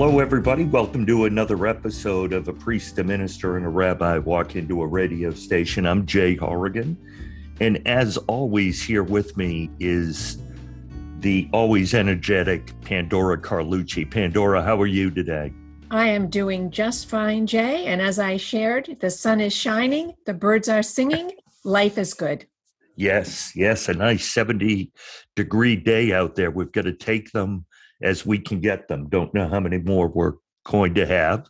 Hello, everybody. Welcome to another episode of A Priest, a Minister, and a Rabbi Walk into a Radio Station. I'm Jay Horrigan. And as always, here with me is the always energetic Pandora Carlucci. Pandora, how are you today? I am doing just fine, Jay. And as I shared, the sun is shining, the birds are singing, life is good. Yes, yes, a nice 70 degree day out there. We've got to take them as we can get them. Don't know how many more we're going to have.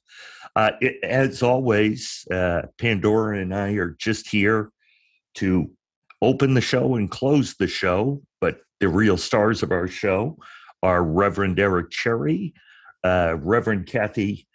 Uh, it, as always, uh, Pandora and I are just here to open the show and close the show. But the real stars of our show are Reverend Eric Cherry, uh, Reverend Kathy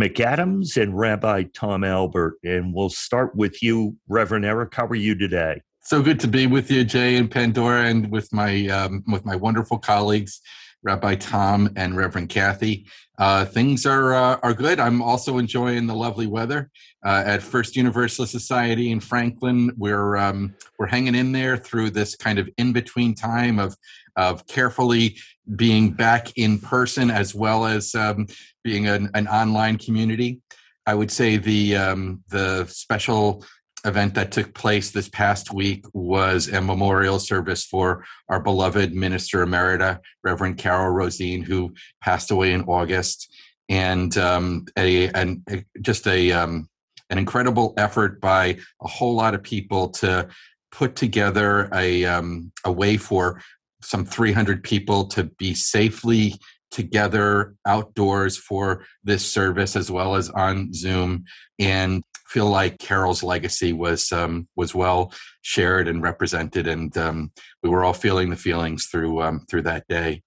McAdams, and Rabbi Tom Alpert. And we'll start with you, Reverend Eric. How are you today? So good to be with you, Jay and Pandora, and with my um, with my wonderful colleagues. Rabbi Tom and Reverend Kathy. Uh, things are uh, are good. I'm also enjoying the lovely weather uh, at First Universalist Society in Franklin. We're um, we're hanging in there through this kind of in between time of of carefully being back in person as well as um, being an, an, online community. I would say the um, the special event that took place this past week was a memorial service for our beloved minister emerita, Reverend Carol Rosine, who passed away in August, and um, a, an, a, just a um, an incredible effort by a whole lot of people to put together a um, a way for some 300 people to be safely together outdoors for this service as well as on Zoom and feel like Carol's legacy was um, was well shared and represented, and um, we were all feeling the feelings through um, through that day.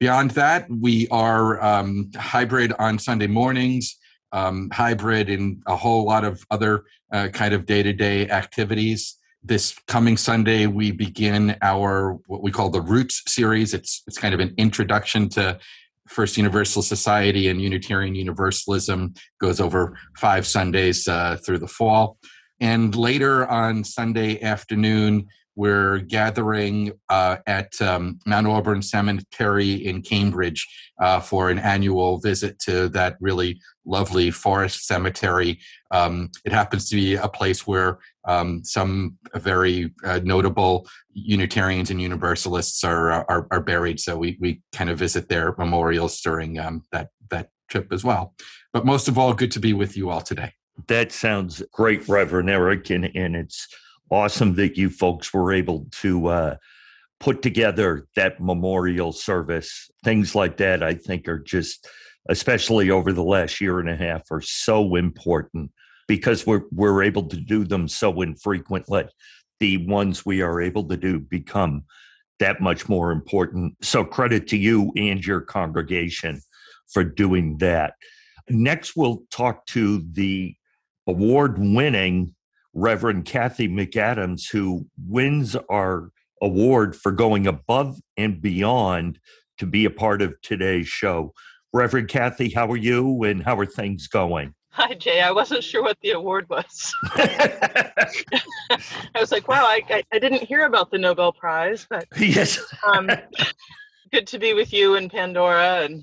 Beyond that, we are um, hybrid on Sunday mornings, um, hybrid in a whole lot of other uh, kind of day to day activities. This coming Sunday, we begin our what we call the Roots series. It's it's kind of an introduction to First Universal Society and Unitarian Universalism goes over five Sundays uh, through the fall. And later on Sunday afternoon, we're gathering uh, at um, Mount Auburn Cemetery in Cambridge uh, for an annual visit to that really lovely forest cemetery. Um, it happens to be a place where um, some very uh, notable Unitarians and Universalists are, are, are buried, so we we kind of visit their memorials during um, that that trip as well. But most of all, good to be with you all today. That sounds great, Reverend Eric, and, and it's awesome that you folks were able to uh, put together that memorial service. Things like that, I think, are just, especially over the last year and a half, are so important because we're we're able to do them so infrequently. The ones we are able to do become that much more important. So credit to you and your congregation for doing that. Next, we'll talk to the award winning Reverend Kathy McAdams, who wins our award for going above and beyond to be a part of today's show. Reverend Kathy, how are you and how are things going? Hi, Jay. I wasn't sure what the award was. I was like, wow, I, I, I, didn't hear about the Nobel Prize, but yes. um, good to be with you and Pandora and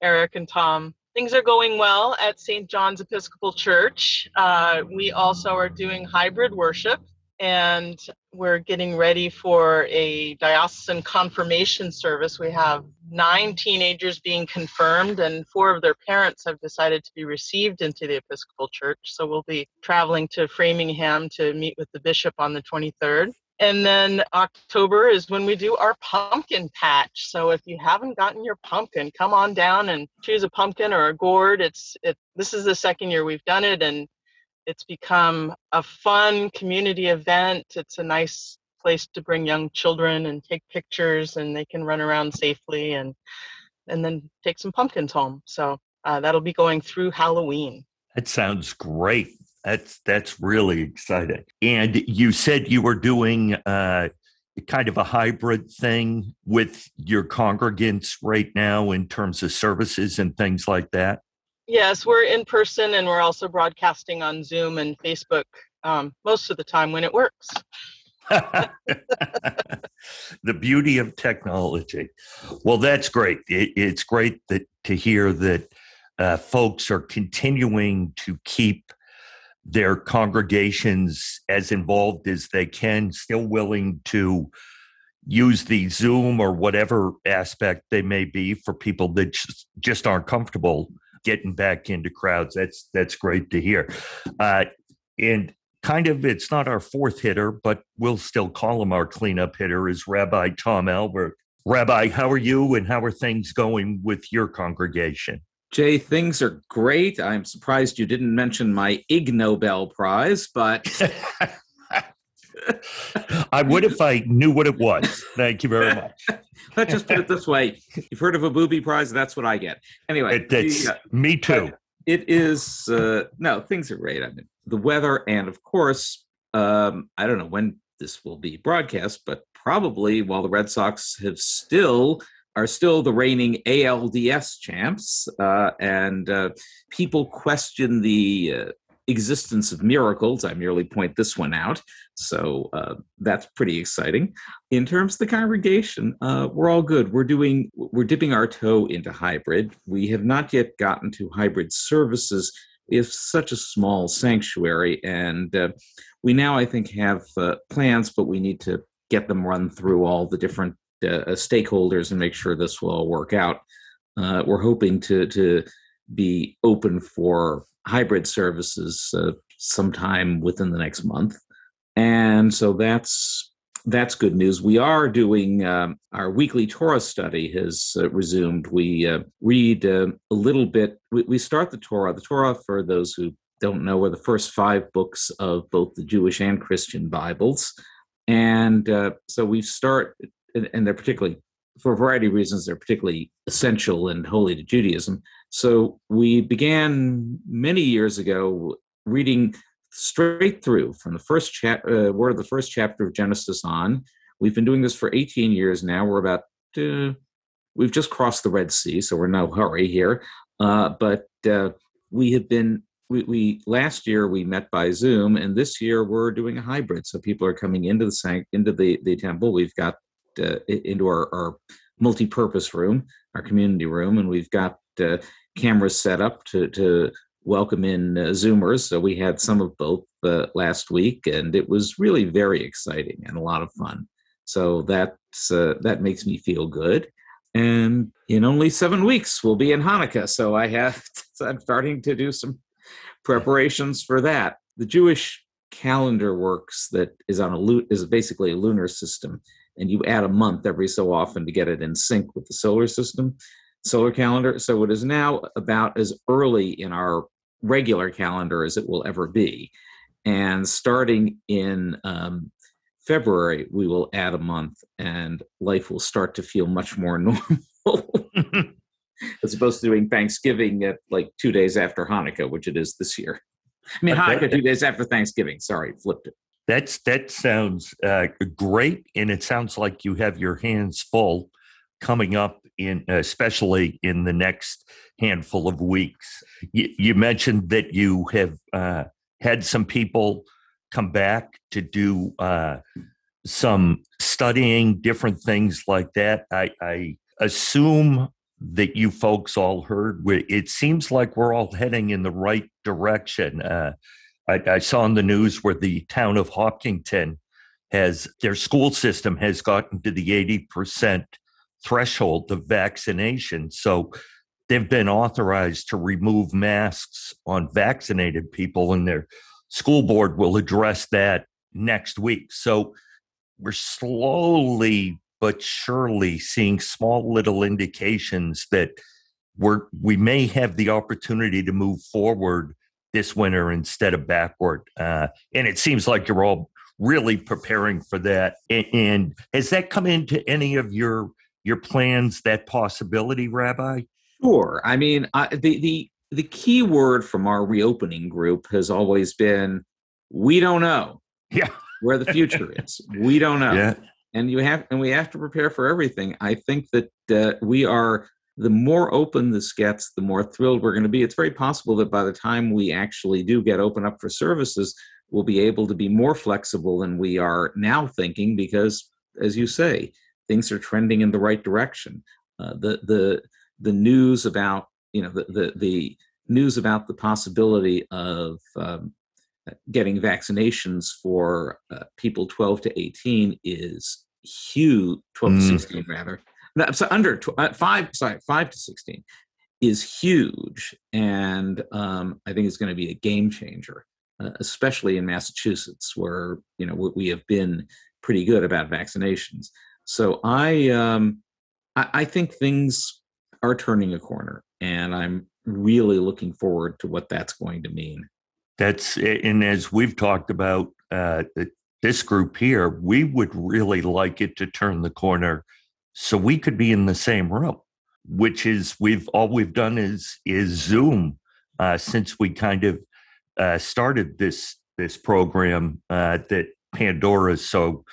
Eric and Tom. Things are going well at St. John's Episcopal Church. Uh, we also are doing hybrid worship and we're getting ready for a diocesan confirmation service. We have nine teenagers being confirmed, and four of their parents have decided to be received into the Episcopal Church. So we'll be traveling to Framingham to meet with the bishop on the 23rd. And then October is when we do our pumpkin patch. So if you haven't gotten your pumpkin, come on down and choose a pumpkin or a gourd. It's it. This is the second year we've done it, and it's become a fun community event. It's a nice place to bring young children and take pictures, and they can run around safely and and then take some pumpkins home. So uh, that'll be going through Halloween. That sounds great. That's that's really exciting. And you said you were doing uh, kind of a hybrid thing with your congregants right now in terms of services and things like that. Yes, we're in person and we're also broadcasting on Zoom and Facebook um, most of the time when it works. the beauty of technology. Well, that's great. It, it's great that to hear that uh, folks are continuing to keep their congregations as involved as they can, still willing to use the Zoom or whatever aspect they may be for people that just, aren't comfortable getting back into crowds. That's that's great to hear. Uh, and kind of, it's not our fourth hitter, but we'll still call him our cleanup hitter. Is Rabbi Tom Alpert. Rabbi, how are you, and how are things going with your congregation? Jay, things are great. I'm surprised you didn't mention my Ig Nobel Prize, but I would if I knew what it was. Thank you very much. Let's just put it this way: you've heard of a booby prize, that's what I get. Anyway, it, that's the, uh, me too. It is uh, no things are great. I mean, the weather, and of course, um, I don't know when this will be broadcast, but probably while the Red Sox have still are still the reigning ALDS champs, uh, and uh, people question the uh, existence of miracles. I merely point this one out. So uh, that's pretty exciting. In terms of the congregation, uh, we're all good. We're doing, we're dipping our toe into hybrid. We have not yet gotten to hybrid services. Have such a small sanctuary, and uh, we now, I think, have plans, but we need to get them run through all the different uh, stakeholders and make sure this will all work out. Uh, we're hoping to to be open for hybrid services uh, sometime within the next month, and so that's that's good news. We are doing um, our weekly Torah study has uh, resumed. We uh, read uh, a little bit. We, we, start the Torah. The Torah, for those who don't know, are the first five books of both the Jewish and Christian Bibles, and uh, so we start, and they're particularly for a variety of reasons. They're particularly essential and holy to Judaism. So we began many years ago reading straight through from the first chap- uh, word of the first chapter of Genesis on. We've been doing this for 18 years now. We're about uh, we've just crossed the Red Sea, so we're in no hurry here. Uh, but uh, we have been we, we, last year we met by Zoom, and this year we're doing a hybrid. So people are coming into the into the the temple. We've got uh, into our, our multi-purpose room, our community room, and we've got uh, cameras set up to to welcome in uh, Zoomers. So we had some of both uh, last week, and it was really very exciting and a lot of fun. So that's uh, that makes me feel good. And in only seven weeks, we'll be in Hanukkah. So I have I'm starting to do some preparations for that. The Jewish calendar works that is on a is basically a lunar system, and you add a month every so often to get it in sync with the solar system solar calendar. So it is now about as early in our regular calendar as it will ever be. And starting in um, February, we will add a month and life will start to feel much more normal. as opposed to doing Thanksgiving at like two days after Hanukkah, which it is this year. I mean, Hanukkah two days after Thanksgiving. Sorry, flipped it. That's that sounds uh, great, and it sounds like you have your hands full coming up in especially in the next handful of weeks. You, you mentioned that you have uh, had some people come back to do uh, some studying, different things like that. I, I assume that you folks all heard. It seems like we're all heading in the right direction. Uh, I, I, saw in the news where the town of Hopkinton has their school system has gotten to the 80% threshold of vaccination. So they've been authorized to remove masks on vaccinated people, and their school board will address that next week. So we're slowly but surely seeing small little indications that we're we may have the opportunity to move forward this winter instead of backward. Uh, and it seems like you're all really preparing for that. And, and has that come into any of your your plans that possibility, Rabbi? Sure. I mean, I, the the the key word from our reopening group has always been we don't know. Yeah. Where the future is. We don't know. Yeah. And you have and we have to prepare for everything. I think that uh, we are the more open this gets, the more thrilled we're going to be. It's very possible that by the time we actually do get open up for services, we'll be able to be more flexible than we are now thinking because as you say, things are trending in the right direction. Uh, the the the news about you know the the, the news about the possibility of um, getting vaccinations for uh, people 12 to 18 is huge 12 mm. to 16 rather so under tw- uh, five sorry 5 to 16 is huge and um, i think it's going to be a game changer uh, especially in massachusetts where you know we have been pretty good about vaccinations. So i um, I, I think things are turning a corner and i'm really looking forward to what that's going to mean. That's and as we've talked about uh, this group here, we would really like it to turn the corner so we could be in the same room. Which is we've all we've done is is Zoom uh, since we kind of uh, started this this program uh, that Pandora so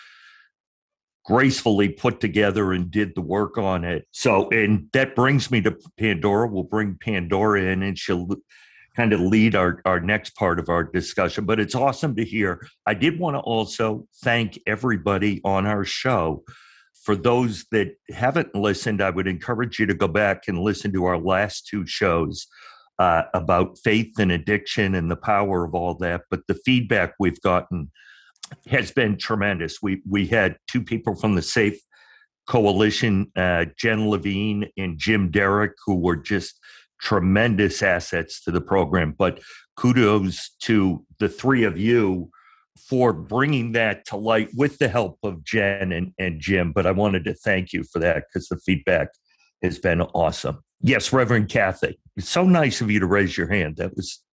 gracefully put together and did the work on it. So, and that brings me to Pandora. We'll bring Pandora in, and she'll kind of lead our, our next part of our discussion, but it's awesome to hear. I did want to also thank everybody on our show. For those that haven't listened, I would encourage you to go back and listen to our last two shows uh, about faith and addiction and the power of all that. But the feedback we've gotten has been tremendous. We we had two people from the Safe Coalition, uh, Jen Levine and Jim Derrick, who were just tremendous assets to the program. But kudos to the three of you for bringing that to light with the help of Jen and, and Jim. But I wanted to thank you for that because the feedback has been awesome. Yes, Reverend Kathy. It's so nice of you to raise your hand. That was.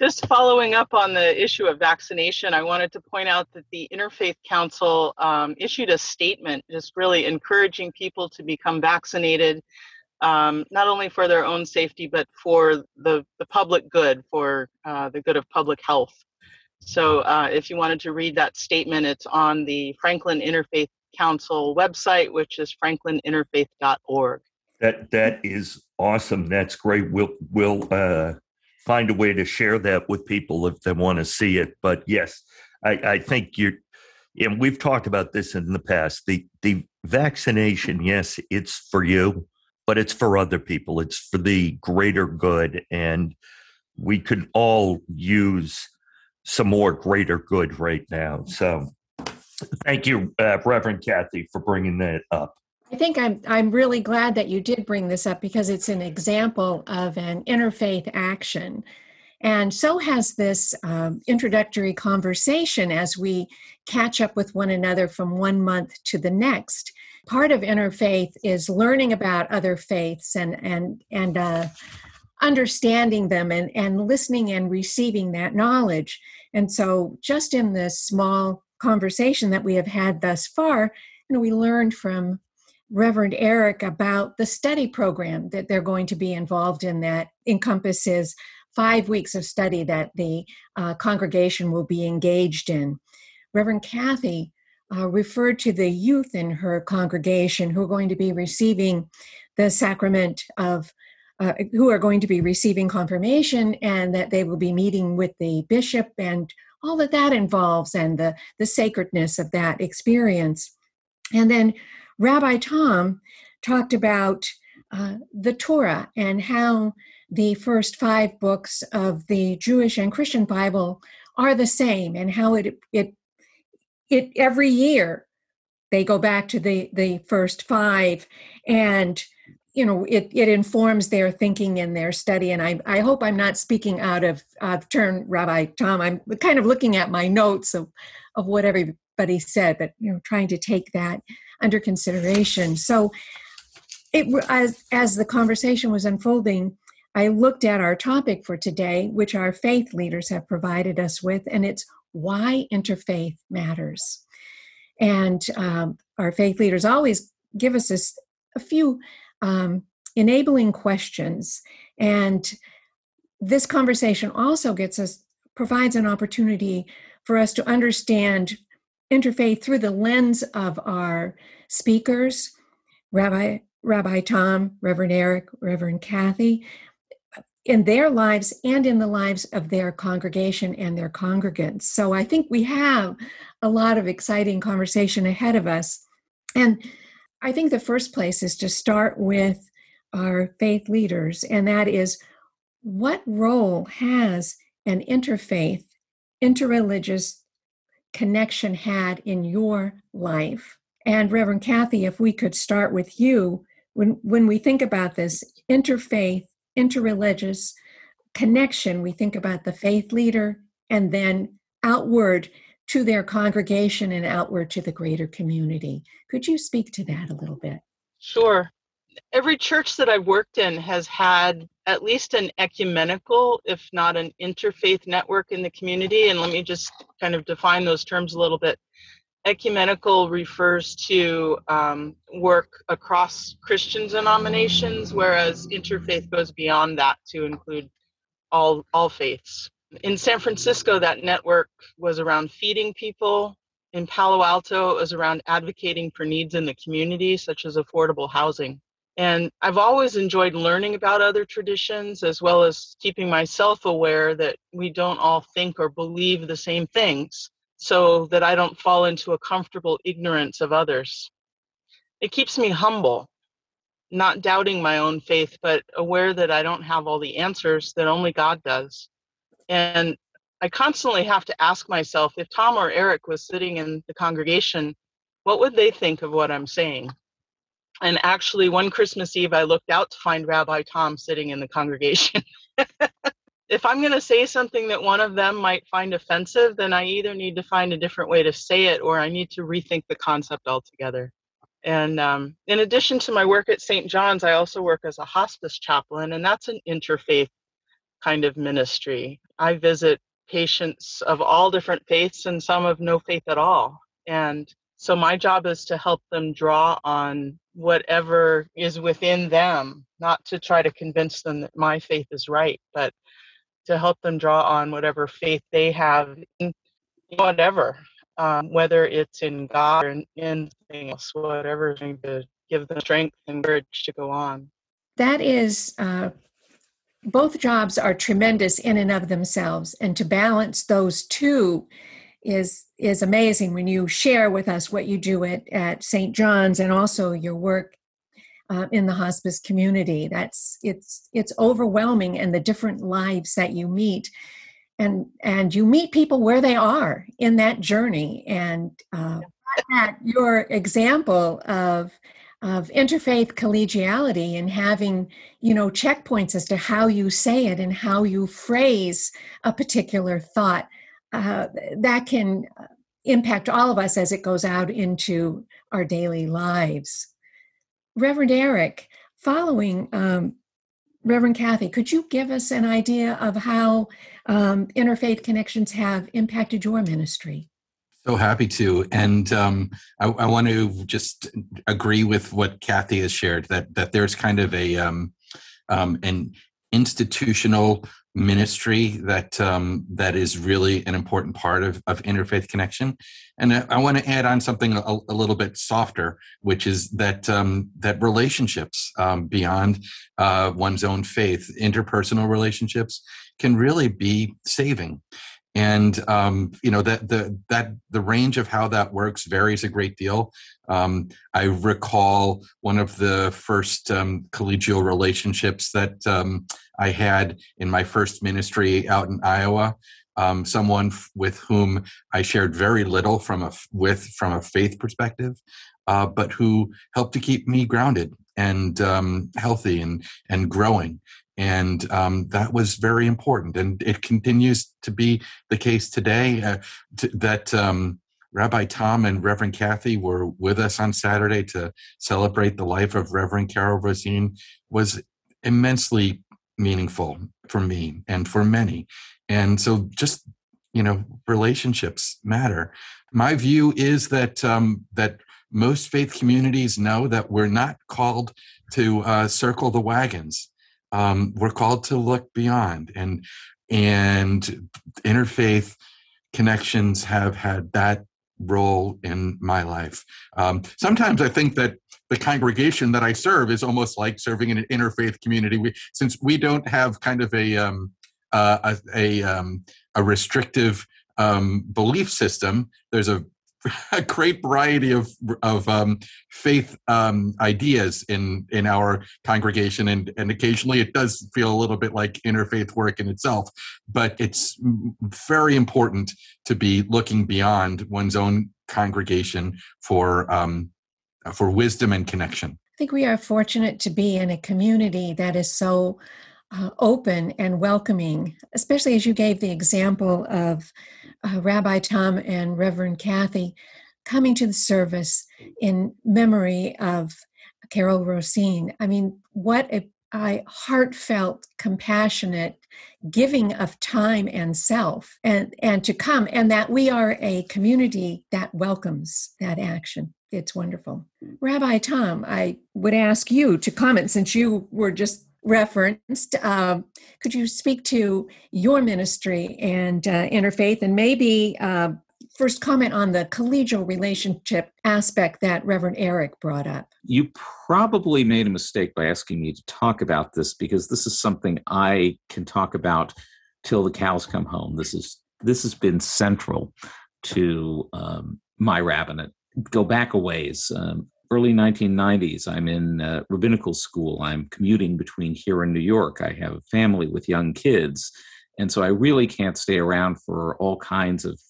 Just following up on the issue of vaccination, I wanted to point out that the Interfaith Council um, issued a statement just really encouraging people to become vaccinated um, not only for their own safety, but for the, the public good, for uh, the good of public health. So uh, if you wanted to read that statement, it's on the Franklin Interfaith Council website, which is franklininterfaith.org. That that is awesome. That's great. We'll we'll uh, find a way to share that with people if they want to see it. But yes, I, I think you're and we've talked about this in the past. The the vaccination, yes, it's for you but it's for other people. It's for the greater good. And we could all use some more greater good right now. So thank you, uh, Reverend Kathy, for bringing that up. I think I'm I'm really glad that you did bring this up because it's an example of an interfaith action. And so has this um, introductory conversation as we catch up with one another from one month to the next part of interfaith is learning about other faiths and and and uh, understanding them and and listening and receiving that knowledge. And so just in this small conversation that we have had thus far you know we learned from reverend eric about the study program that they're going to be involved in that encompasses five weeks of study that the uh, congregation will be engaged in. Reverend kathy uh, referred to the youth in her congregation who are going to be receiving the sacrament of uh, who are going to be receiving confirmation and that they will be meeting with the bishop and all that that involves and the, the sacredness of that experience. And then rabbi tom talked about uh, the torah and how the first five books of the jewish and christian bible are the same and how it, it it every year they go back to the the first five and you know it it informs their thinking and their study. And i i hope i'm not speaking out of of turn rabbi tom. I'm kind of looking at my notes of of what everybody said but you know trying to take that under consideration. So it as as the conversation was unfolding i looked at our topic for today which our faith leaders have provided us with and it's why interfaith matters. And um, our faith leaders always give us this, a few um, enabling questions. And this conversation also gets us, provides an opportunity for us to understand interfaith through the lens of our speakers, Rabbi Rabbi Tom, Reverend Eric, Reverend Kathy, in their lives and in the lives of their congregation and their congregants. So I think we have a lot of exciting conversation ahead of us. And I think the first place is to start with our faith leaders, and that is what role has an interfaith, interreligious connection had in your life? And Reverend Kathy, if we could start with you, when, when we think about this interfaith, interreligious connection, we think about the faith leader and then outward to their congregation and outward to the greater community. Could you speak to that a little bit? Sure. Every church that I've worked in has had at least an ecumenical, if not an interfaith network in the community. And let me just kind of define those terms a little bit. Ecumenical refers to um, work across Christian denominations, whereas interfaith goes beyond that to include all all faiths. In San Francisco, that network was around feeding people. In Palo Alto, it was around advocating for needs in the community, such as affordable housing. And I've always enjoyed learning about other traditions as well as keeping myself aware that we don't all think or believe the same things so that I don't fall into a comfortable ignorance of others. It keeps me humble, not doubting my own faith, but aware that I don't have all the answers, that only God does. And I constantly have to ask myself if Tom or Eric was sitting in the congregation, what would they think of what I'm saying? And actually, one Christmas Eve, I looked out to find Rabbi Tom sitting in the congregation. if I'm going to say something that one of them might find offensive, then I either need to find a different way to say it or I need to rethink the concept altogether. And um, in addition to my work at St. John's, I also work as a hospice chaplain, and that's an interfaith kind of ministry. I visit patients of all different faiths and some of no faith at all. And so my job is to help them draw on whatever is within them, not to try to convince them that my faith is right, but to help them draw on whatever faith they have in whatever, um, whether it's in God or in anything else, whatever is going to give them strength and courage to go on. That is uh, both jobs are tremendous in and of themselves and to balance those two is is amazing when you share with us what you do at, at st john's and also your work uh, in the hospice community. That's it's it's overwhelming and the different lives that you meet. And and you meet people where they are in that journey. And uh, that your example of of interfaith collegiality and having you know checkpoints as to how you say it and how you phrase a particular thought uh, that can impact all of us as it goes out into our daily lives. Reverend eric following um, reverend kathy could you give us an idea of how um, interfaith connections have impacted your ministry so happy to, and um, I, I, want to just agree with what Kathy has shared that that there's kind of a um, um, an institutional ministry that um, that is really an important part of, of interfaith connection, and I, I want to add on something a, a, little bit softer, which is that um, that relationships um, beyond uh, one's own faith, interpersonal relationships, can really be saving and um, you know that the that the range of how that works varies a great deal. Um, I recall one of the first um, collegial relationships that um, I had in my first ministry out in Iowa. Um, someone f- with whom I shared very little from a with from a faith perspective, uh, but who helped to keep me grounded and um, healthy and and growing and um, that was very important and it continues to be the case today uh, t- that um, rabbi tom and reverend kathy were with us on saturday to celebrate the life of reverend carol rosine was immensely meaningful for me and for many. And so just you know relationships matter. My view is that um, that most faith communities know that we're not called to uh, circle the wagons um, we're called to look beyond and and interfaith connections have had that role in my life. Um, sometimes i think that the congregation that i serve is almost like serving in an interfaith community. We, since we don't have kind of a um, uh, a, a, um, a restrictive um, belief system there's a a great variety of of um, faith um, ideas in in our congregation, and and occasionally it does feel a little bit like interfaith work in itself. But it's very important to be looking beyond one's own congregation for um, for wisdom and connection. I think we are fortunate to be in a community that is so uh, open and welcoming, especially as you gave the example of uh, Rabbi Tom and Reverend Kathy coming to the service in memory of Carol Rosine. I mean, what a, a heartfelt, compassionate giving of time and self and, and to come, and that we are a community that welcomes that action it's wonderful. Rabbi Tom, I would ask you to comment since you were just referenced. Uh, could you speak to your ministry and uh, interfaith and maybe uh, first comment on the collegial relationship aspect that Reverend Eric brought up? You probably made a mistake by asking me to talk about this because this is something I can talk about till the cows come home. This is this has been central to um, my rabbinate go back a ways. Um, early 1990s, I'm in uh, rabbinical school. I'm commuting between here and New York. I have a family with young kids. And so I really can't stay around for all kinds of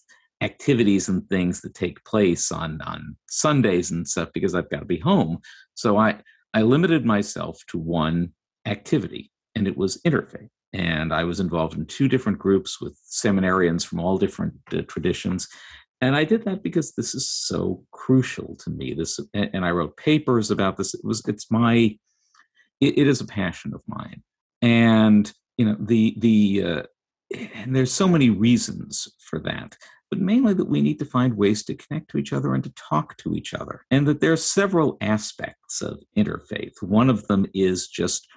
activities and things that take place on, on Sundays and stuff because I've got to be home. So I, I limited myself to one activity, and it was interfaith. And I was involved in two different groups with seminarians from all different uh, traditions and I did that because this is so crucial to me. This, and I wrote papers about this. It was, it's my, it, it is a passion of mine, and you know the the, uh, and there's so many reasons for that, but mainly that we need to find ways to connect to each other and to talk to each other, and that there are several aspects of interfaith. One of them is just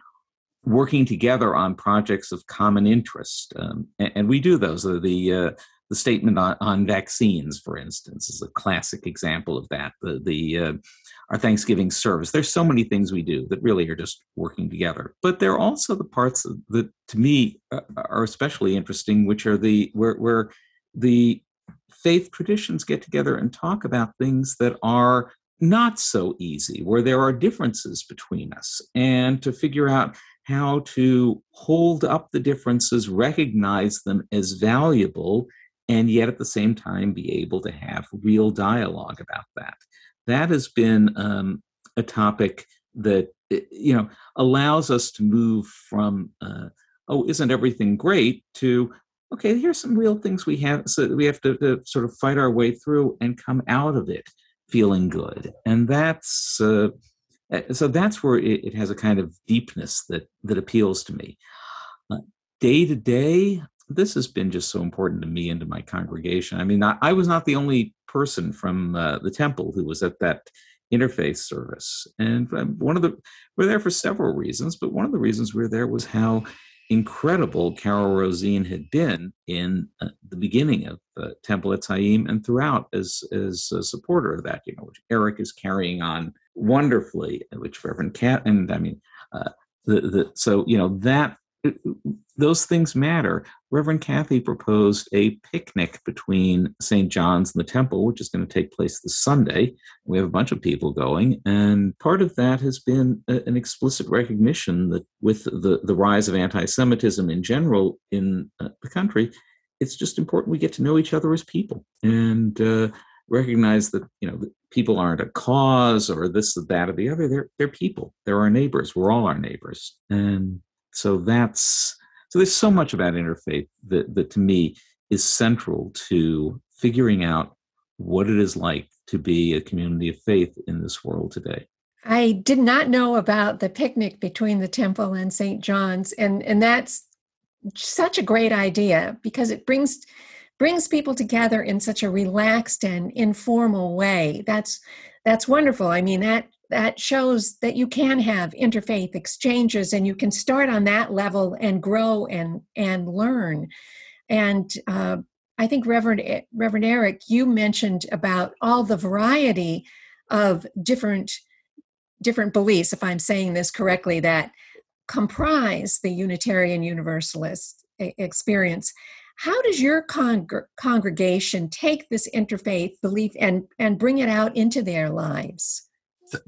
working together on projects of common interest, um, and, and, we do those. The uh, the statement on, on, vaccines, for instance, is a classic example of that. The, the uh, our Thanksgiving service. There's so many things we do that really are just working together. But there are also the parts that, to me, uh, are especially interesting, which are the where, where the faith traditions get together and talk about things that are not so easy, where there are differences between us, and to figure out how to hold up the differences, recognize them as valuable, and yet at the same time be able to have real dialogue about that. That has been um, a topic that you know allows us to move from uh, oh isn't everything great? to okay here's some real things we have so we have to, to sort of fight our way through and come out of it feeling good. And that's uh, eh, so that's where it, it, has a kind of deepness that that appeals to me. Uh, day to day this has been just so important to me and to my congregation. I mean, I, I was not the only person from uh, the temple who was at that interfaith service. And um, one of the, we're there for several reasons, but one of the reasons we are there was how incredible Carol Rosine had been in uh, the beginning of uh, Temple Etz Chaim and throughout as, as a supporter of that, you know, which Eric is carrying on wonderfully, which Reverend Cat, and I mean, uh, the, the, so, you know, that those things matter. Reverend Kathy proposed a picnic between St. John's and the temple, which is going to take place this Sunday. We have a bunch of people going, and part of that has been a, an explicit recognition that with the, the rise of anti Semitism in general in uh, the country, it's just important we get to know each other as people and uh, recognize that you know people aren't a cause or this or that or the other. They're they're people. They're our neighbors. We're all our neighbors, and so that's so there's so much about interfaith that, that to me is central to figuring out what it is like to be a community of faith in this world today. I did not know about the picnic between the temple and St. John's and and that's such a great idea because it brings brings people together in such a relaxed and informal way. That's that's wonderful. I mean that that shows that you can have interfaith exchanges and you can start on that level and grow and and learn and uh, i think reverend reverend eric you mentioned about all the variety of different different beliefs if i'm saying this correctly that comprise the unitarian universalist experience How does your congr- congregation take this interfaith belief and, and bring it out into their lives?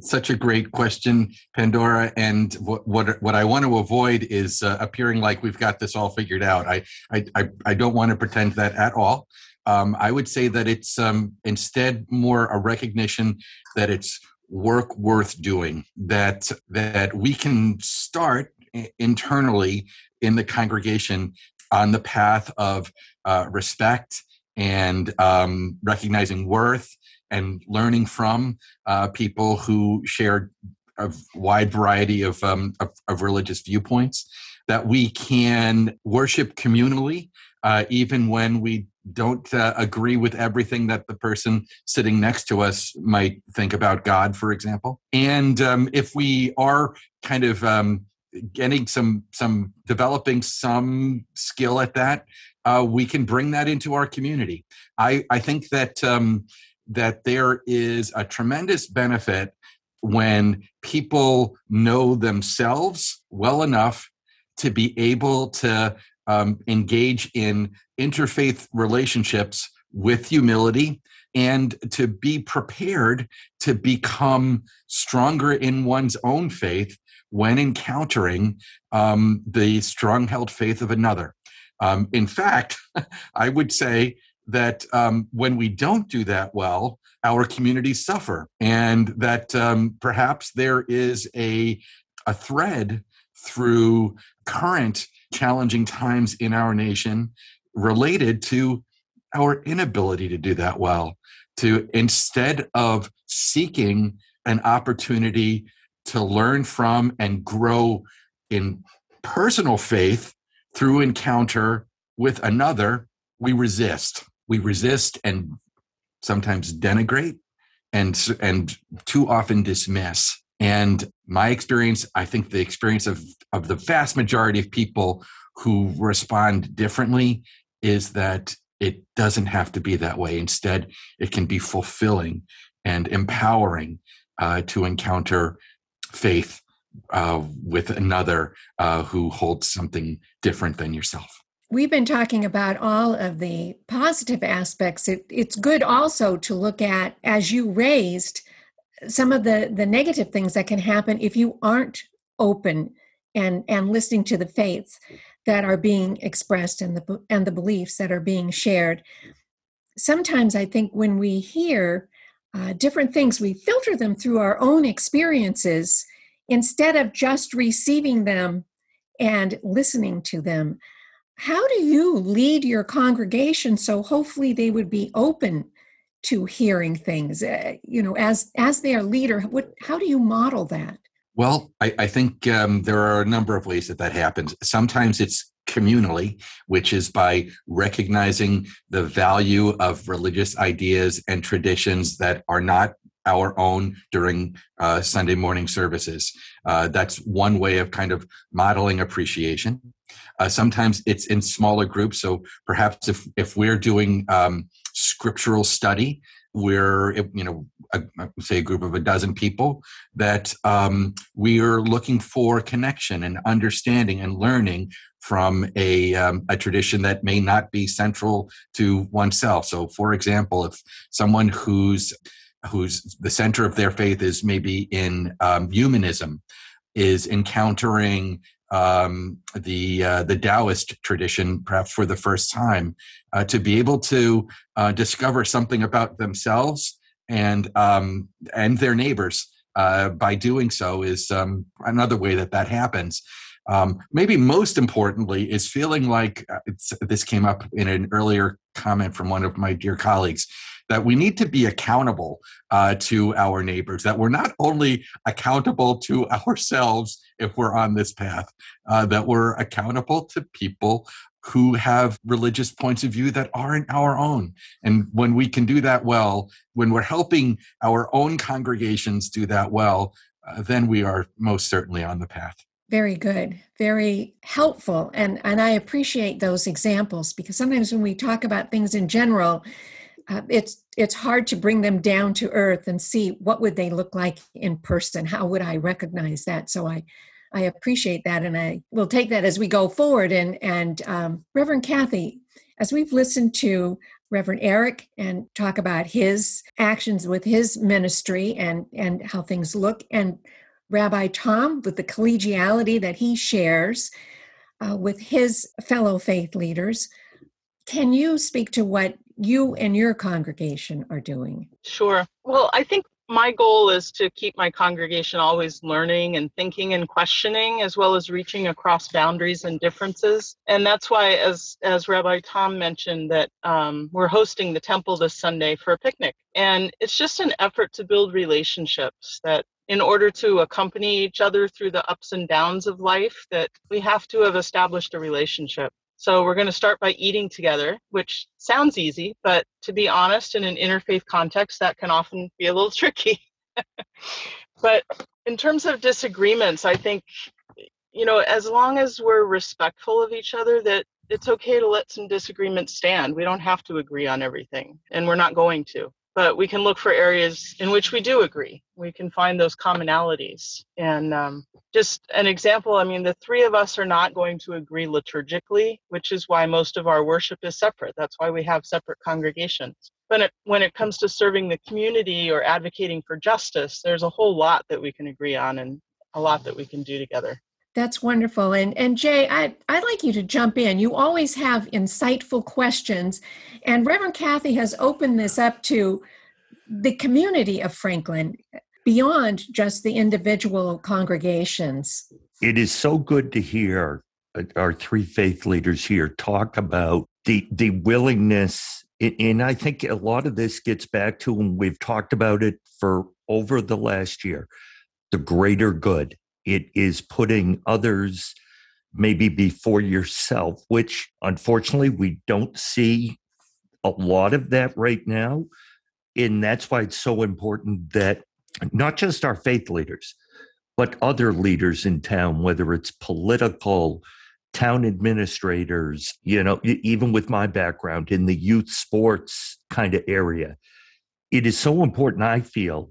Such a great question, Pandora. And what what, what I want to avoid is uh, appearing like we've got this all figured out. I I I, I don't want to pretend that at all. Um, I would say that it's um, instead more a recognition that it's work worth doing. That that we can start internally in the congregation on the path of uh, respect and um, recognizing worth and learning from uh, people who share a wide variety of, um, of, of, religious viewpoints, that we can worship communally, uh, even when we don't uh, agree with everything that the person sitting next to us might think about God, for example. And um, if we are kind of um, getting some some developing some skill at that, uh, we can bring that into our community. I I think that um, that there is a tremendous benefit when people know themselves well enough to be able to um, engage in interfaith relationships with humility and to be prepared to become stronger in one's own faith when encountering um, the strong held faith of another. Um, in fact, I would say that um, when we don't do that well, our communities suffer, and that um, perhaps there is a a thread through current challenging times in our nation related to our inability to do that well. To instead of seeking an opportunity to learn from and grow in personal faith through encounter with another, we resist we resist and sometimes denigrate and and too often dismiss. And my experience i think the experience of of the vast majority of people who respond differently is that it doesn't have to be that way. Instead it can be fulfilling and empowering uh, to encounter faith uh, with another uh, who holds something different than yourself we've been talking about all of the positive aspects. It, it's good also to look at, as you raised, some of the, the negative things that can happen if you aren't open and, and listening to the faiths that are being expressed and the, and the beliefs that are being shared. Sometimes I think when we hear uh, different things, we filter them through our own experiences instead of just receiving them and listening to them how do you lead your congregation so hopefully they would be open to hearing things uh, you know as as their leader? What how do you model that? Well i, I think um, there are a number of ways that that happens. Sometimes it's communally which is by recognizing the value of religious ideas and traditions that are not our own during uh, sunday morning services. Uh, that's one way of kind of modeling appreciation uh, sometimes it's in smaller groups. So perhaps if, if we're doing um, scriptural study, we're you know a, say a group of a dozen people that um, we are looking for connection and understanding and learning from a, um, a tradition that may not be central to oneself so for example if someone who's who's the center of their faith is maybe in um, humanism is encountering um, the uh, the Taoist tradition, perhaps for the first time, uh, to be able to uh, discover something about themselves and um, and their neighbors uh, by doing so is um, another way that that happens. Um, maybe most importantly is feeling like uh, this came up in an earlier comment from one of my dear colleagues that we need to be accountable uh, to our neighbors, that we're not only accountable to ourselves if we're on this path, uh, that we're accountable to people who have religious points of view that aren't our own. And when we can do that well, when we're helping our own congregations do that well, uh, then we are most certainly on the path. Very good, very helpful. And, and I appreciate those examples because sometimes when we talk about things in general, uh, it's it's hard to bring them down to earth and see what would they look like in person how would i recognize that so i I appreciate that, and I will take that as we go forward. And and um, Reverend Kathy, as we've listened to Reverend Eric and talk about his actions with his ministry and and how things look, and Rabbi Tom with the collegiality that he shares uh, with his fellow faith leaders. Can you speak to what you and your congregation are doing? Sure. Well, I think my goal is to keep my congregation always learning and thinking and questioning as well as reaching across boundaries and differences and that's why as as rabbi tom mentioned that um, we're hosting the temple this sunday for a picnic and it's just an effort to build relationships that in order to accompany each other through the ups and downs of life that we have to have established a relationship so we're going to start by eating together, which sounds easy, but to be honest, in an interfaith context, that can often be a little tricky. but in terms of disagreements, I think, you know, as long as we're respectful of each other, that it's okay to let some disagreements stand. We don't have to agree on everything, and we're not going to but we can look for areas in which we do agree. We can find those commonalities. And um, just an example I mean, the three of us are not going to agree liturgically, which is why most of our worship is separate. That's why we have separate congregations. But it, when it comes to serving the community or advocating for justice, there's a whole lot that we can agree on and a lot that we can do together. That's wonderful. And and Jay, I, I'd like you to jump in. You always have insightful questions. And Reverend Kathy has opened this up to the community of Franklin beyond just the individual congregations. It is so good to hear uh, our three faith leaders here talk about the the willingness and I think a lot of this gets back to when we've talked about it for over the last year, the greater good it is putting others maybe before yourself, which unfortunately we don't see a lot of that right now. And that's why it's so important that not just our faith leaders, but other leaders in town, whether it's political, town administrators, you know, even with my background in the youth sports kind of area, it is so important, I feel,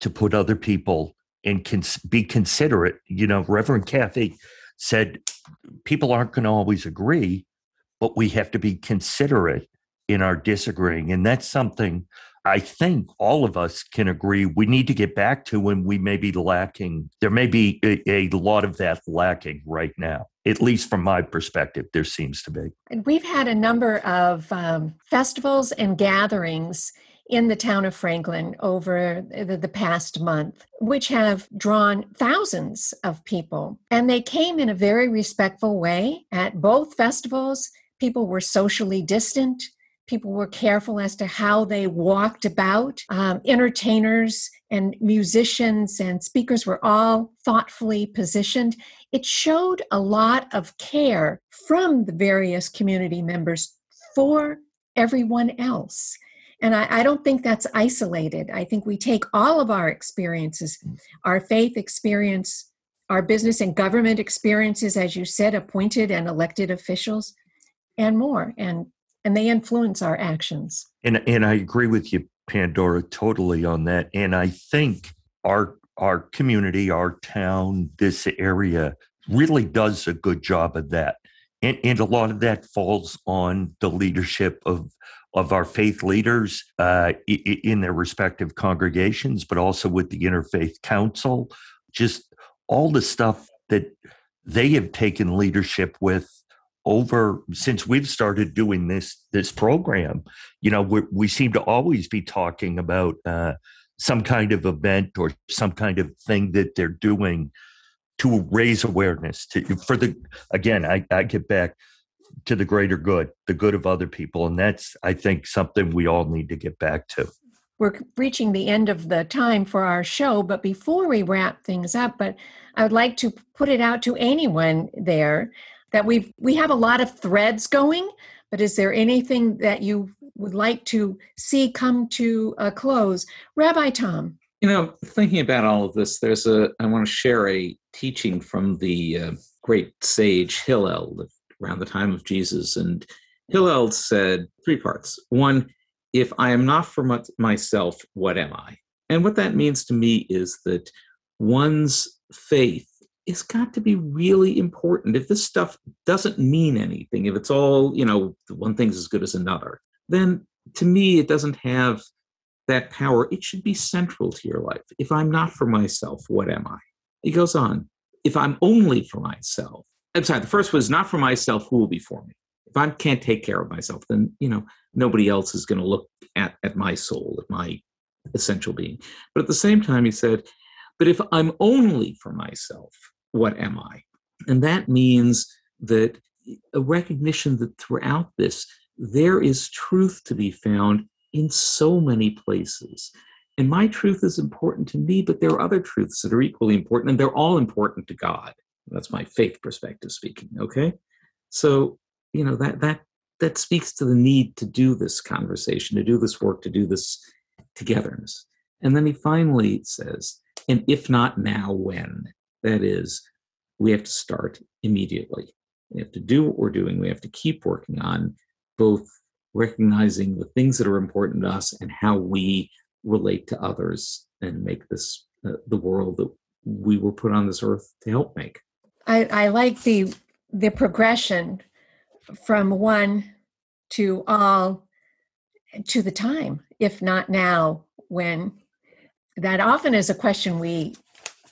to put other people and can be considerate. You know, Reverend Kathy said people aren't going to always agree, but we have to be considerate in our disagreeing. And that's something I think all of us can agree we need to get back to when we may be lacking. There may be a, a lot of that lacking right now. At least from my perspective, there seems to be. And we've had a number of um, festivals and gatherings in the town of Franklin over the, past month, which have drawn thousands of people. And they came in a very respectful way at both festivals. People were socially distant. People were careful as to how they walked about. Um, entertainers and musicians and speakers were all thoughtfully positioned. It showed a lot of care from the various community members for everyone else. And I, I, don't think that's isolated. I think we take all of our experiences, mm. our faith experience, our business and government experiences, as you said, appointed and elected officials, and more, and and they influence our actions. And and I agree with you, Pandora, totally on that. And I think our our community, our town, this area really does a good job of that. And, and a lot of that falls on the leadership of of our faith leaders uh, in their respective congregations, but also with the Interfaith Council, just all the stuff that they have taken leadership with over since we've started doing this this program. You know, we, we seem to always be talking about uh, some kind of event or some kind of thing that they're doing to raise awareness to for the again I, I get back to the greater good, the good of other people. And that's, I think, something we all need to get back to. We're reaching the end of the time for our show, but before we wrap things up, but I would like to put it out to anyone there that we we have a lot of threads going, but is there anything that you would like to see come to a close? Rabbi Tom. You know, thinking about all of this, there's a, I want to share a teaching from the uh, great sage Hillel, around the time of Jesus. And Hillel said three parts. One, if I am not for myself, what am I? And what that means to me is that one's faith is got to be really important. If this stuff doesn't mean anything, if it's all, you know, one thing's as good as another, then to me, it doesn't have that power. It should be central to your life. If I'm not for myself, what am I? He goes on, if I'm only for myself, I'm sorry, the first was not for myself, who will be for me? If I can't take care of myself, then, you know, nobody else is going to look at, at my soul, at my essential being. But at the same time, he said, but if I'm only for myself, what am I? And that means that a recognition that throughout this, there is truth to be found in so many places. And my truth is important to me, but there are other truths that are equally important, and they're all important to God. That's my faith perspective speaking. Okay, so you know that that that speaks to the need to do this conversation, to do this work, to do this togetherness. And then he finally says, and if not now, when? That is, we have to start immediately. We have to do what we're doing. We have to keep working on both recognizing the things that are important to us and how we relate to others and make this uh, the world that we were put on this earth to help make. I, I like the the progression from one to all to the time, if not now, when that often is a question we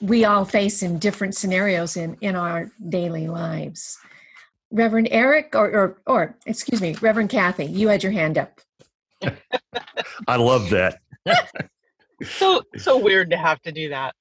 we all face in different scenarios in in our daily lives. Reverend Eric, or or, or excuse me, Reverend Kathy, you had your hand up. I love that. so so weird to have to do that.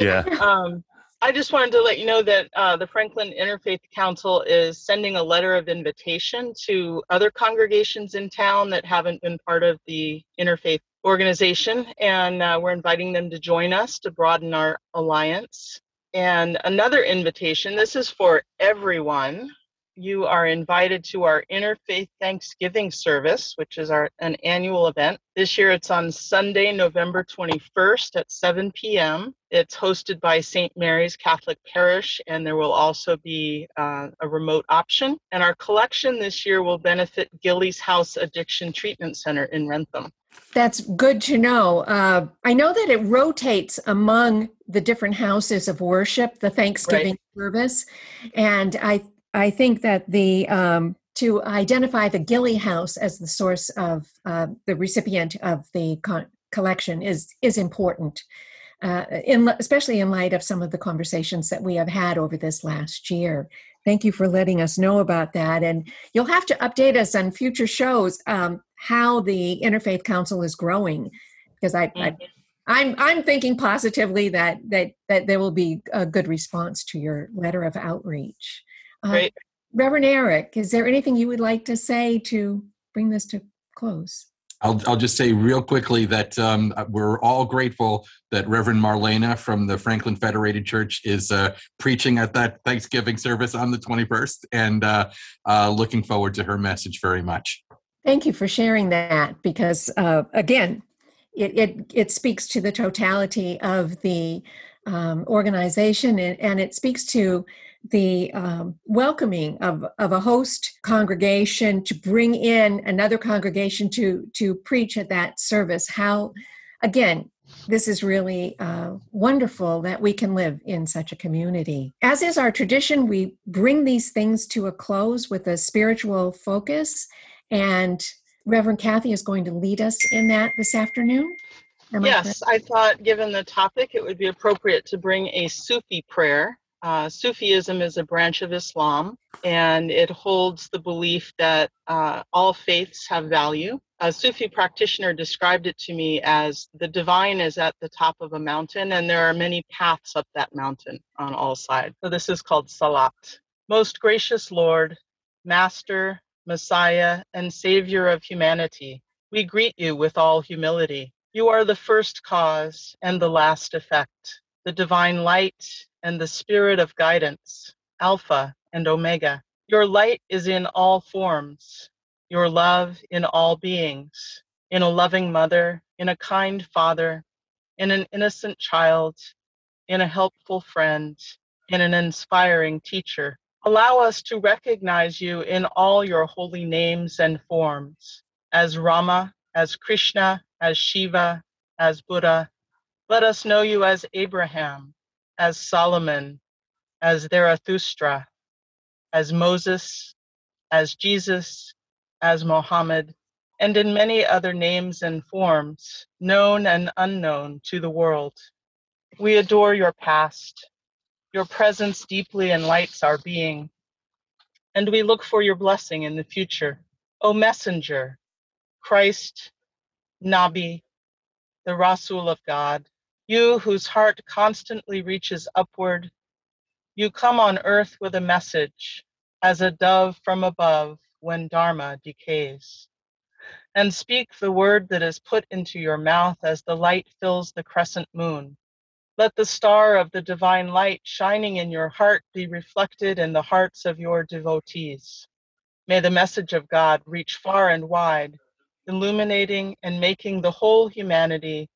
Yeah. Um, I just wanted to let you know that uh, the Franklin Interfaith Council is sending a letter of invitation to other congregations in town that haven't been part of the interfaith organization, and uh, we're inviting them to join us to broaden our alliance. And another invitation this is for everyone you are invited to our Interfaith Thanksgiving service, which is our an annual event. This year it's on Sunday, November 21st at 7 p.m. It's hosted by St. Mary's Catholic Parish, and there will also be uh, a remote option. And our collection this year will benefit Gilley's House Addiction Treatment Center in Wrentham. That's good to know. Uh, I know that it rotates among the different houses of worship, the Thanksgiving right. service, and I I think that the um, to identify the Gilly House as the source of uh, the recipient of the con- collection is is important, uh, in especially in light of some of the conversations that we have had over this last year. Thank you for letting us know about that, and you'll have to update us on future shows um, how the Interfaith Council is growing, because I, mm-hmm. I I'm I'm thinking positively that that that there will be a good response to your letter of outreach. Uh, Reverend Eric, is there anything you would like to say to bring this to close? I'll, I'll just say real quickly that um, we're all grateful that Reverend Marlena from the Franklin Federated Church is uh, preaching at that Thanksgiving service on the 21st and uh, uh, looking forward to her message very much. Thank you for sharing that because, uh, again, it, it, it speaks to the totality of the um, organization and, and it speaks to the um, welcoming of, of a host congregation to bring in another congregation to to preach at that service. How again this is really uh, wonderful that we can live in such a community. As is our tradition we bring these things to a close with a spiritual focus and reverend kathy is going to lead us in that this afternoon. Am yes I, I thought given the topic it would be appropriate to bring a sufi prayer uh, Sufism is a branch of Islam, and it holds the belief that uh, all faiths have value. A Sufi practitioner described it to me as the divine is at the top of a mountain, and there are many paths up that mountain on all sides. So this is called Salat. Most gracious Lord, Master, Messiah, and Savior of humanity, we greet you with all humility. You are the first cause and the last effect, the divine light and the spirit of guidance, Alpha and Omega. Your light is in all forms, your love in all beings, in a loving mother, in a kind father, in an innocent child, in a helpful friend, in an inspiring teacher. Allow us to recognize you in all your holy names and forms, as Rama, as Krishna, as Shiva, as Buddha. Let us know you as Abraham, as Solomon, as Zarathustra, as Moses, as Jesus, as Mohammed, and in many other names and forms, known and unknown to the world. We adore your past. Your presence deeply enlights our being, and we look for your blessing in the future. O Messenger, Christ, Nabi, the Rasul of God, you whose heart constantly reaches upward, you come on earth with a message, as a dove from above when Dharma decays. And speak the word that is put into your mouth as the light fills the crescent moon. Let the star of the divine light shining in your heart be reflected in the hearts of your devotees. May the message of God reach far and wide, illuminating and making the whole humanity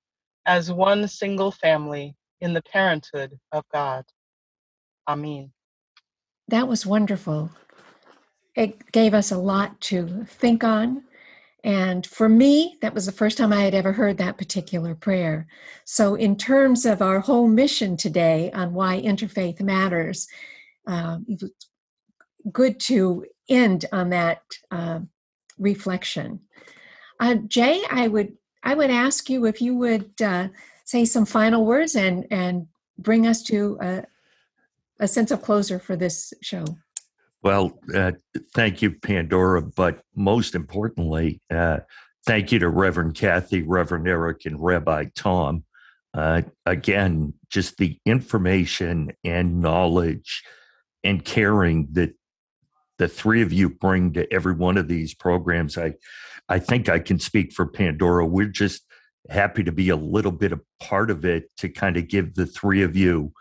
as one single family in the parenthood of God. Amen. That was wonderful. It gave us a lot to think on. And for me, that was the first time I had ever heard that particular prayer. So, in terms of our whole mission today on why interfaith matters, uh, good to end on that uh, reflection. Uh, Jay, I would I would ask you if you would uh, say some final words and and bring us to a, a sense of closure for this show. Well, uh, thank you, Pandora. But most importantly, uh, thank you to Reverend Kathy, Reverend Eric, and Rabbi Tom. Uh, again, just the information and knowledge and caring that the three of you bring to every one of these programs. I, I think I can speak for Pandora. We're just happy to be a little bit a part of it to kind of give the three of you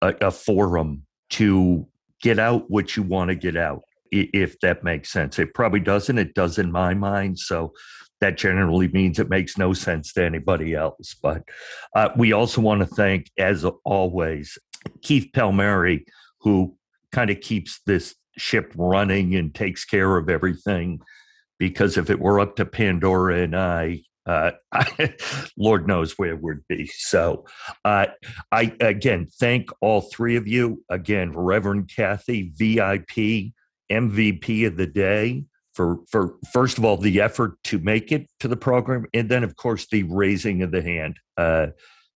a, a forum to get out what you want to get out, if that makes sense. It probably doesn't. It does in my mind. So that generally means it makes no sense to anybody else. But uh, we also want to thank, as always, Keith Palmieri, who kind of keeps this ship running and takes care of everything. Because if it were up to Pandora and I, uh, I, Lord knows where we'd be. So, uh, I again thank all three of you. Again, Reverend Kathy, VIP, MVP of the day for for first of all the effort to make it to the program, and then of course the raising of the hand. Uh,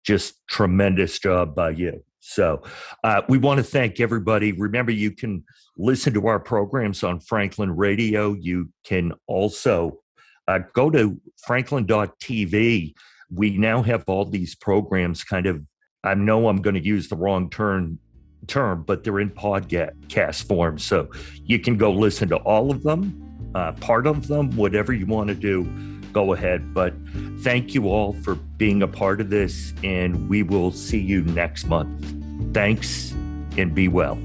just tremendous job by you. So, uh, we want to thank everybody. Remember, you can listen to our programs on Franklin Radio. You can also uh, go to franklin.tv. We now have all these programs kind of, I know I'm going to use the wrong term, term, but they're in podcast form. So you can go listen to all of them, uh, part of them, whatever you want to do, go ahead. But thank you all for being a part of this, and we will see you next month. Thanks and be well.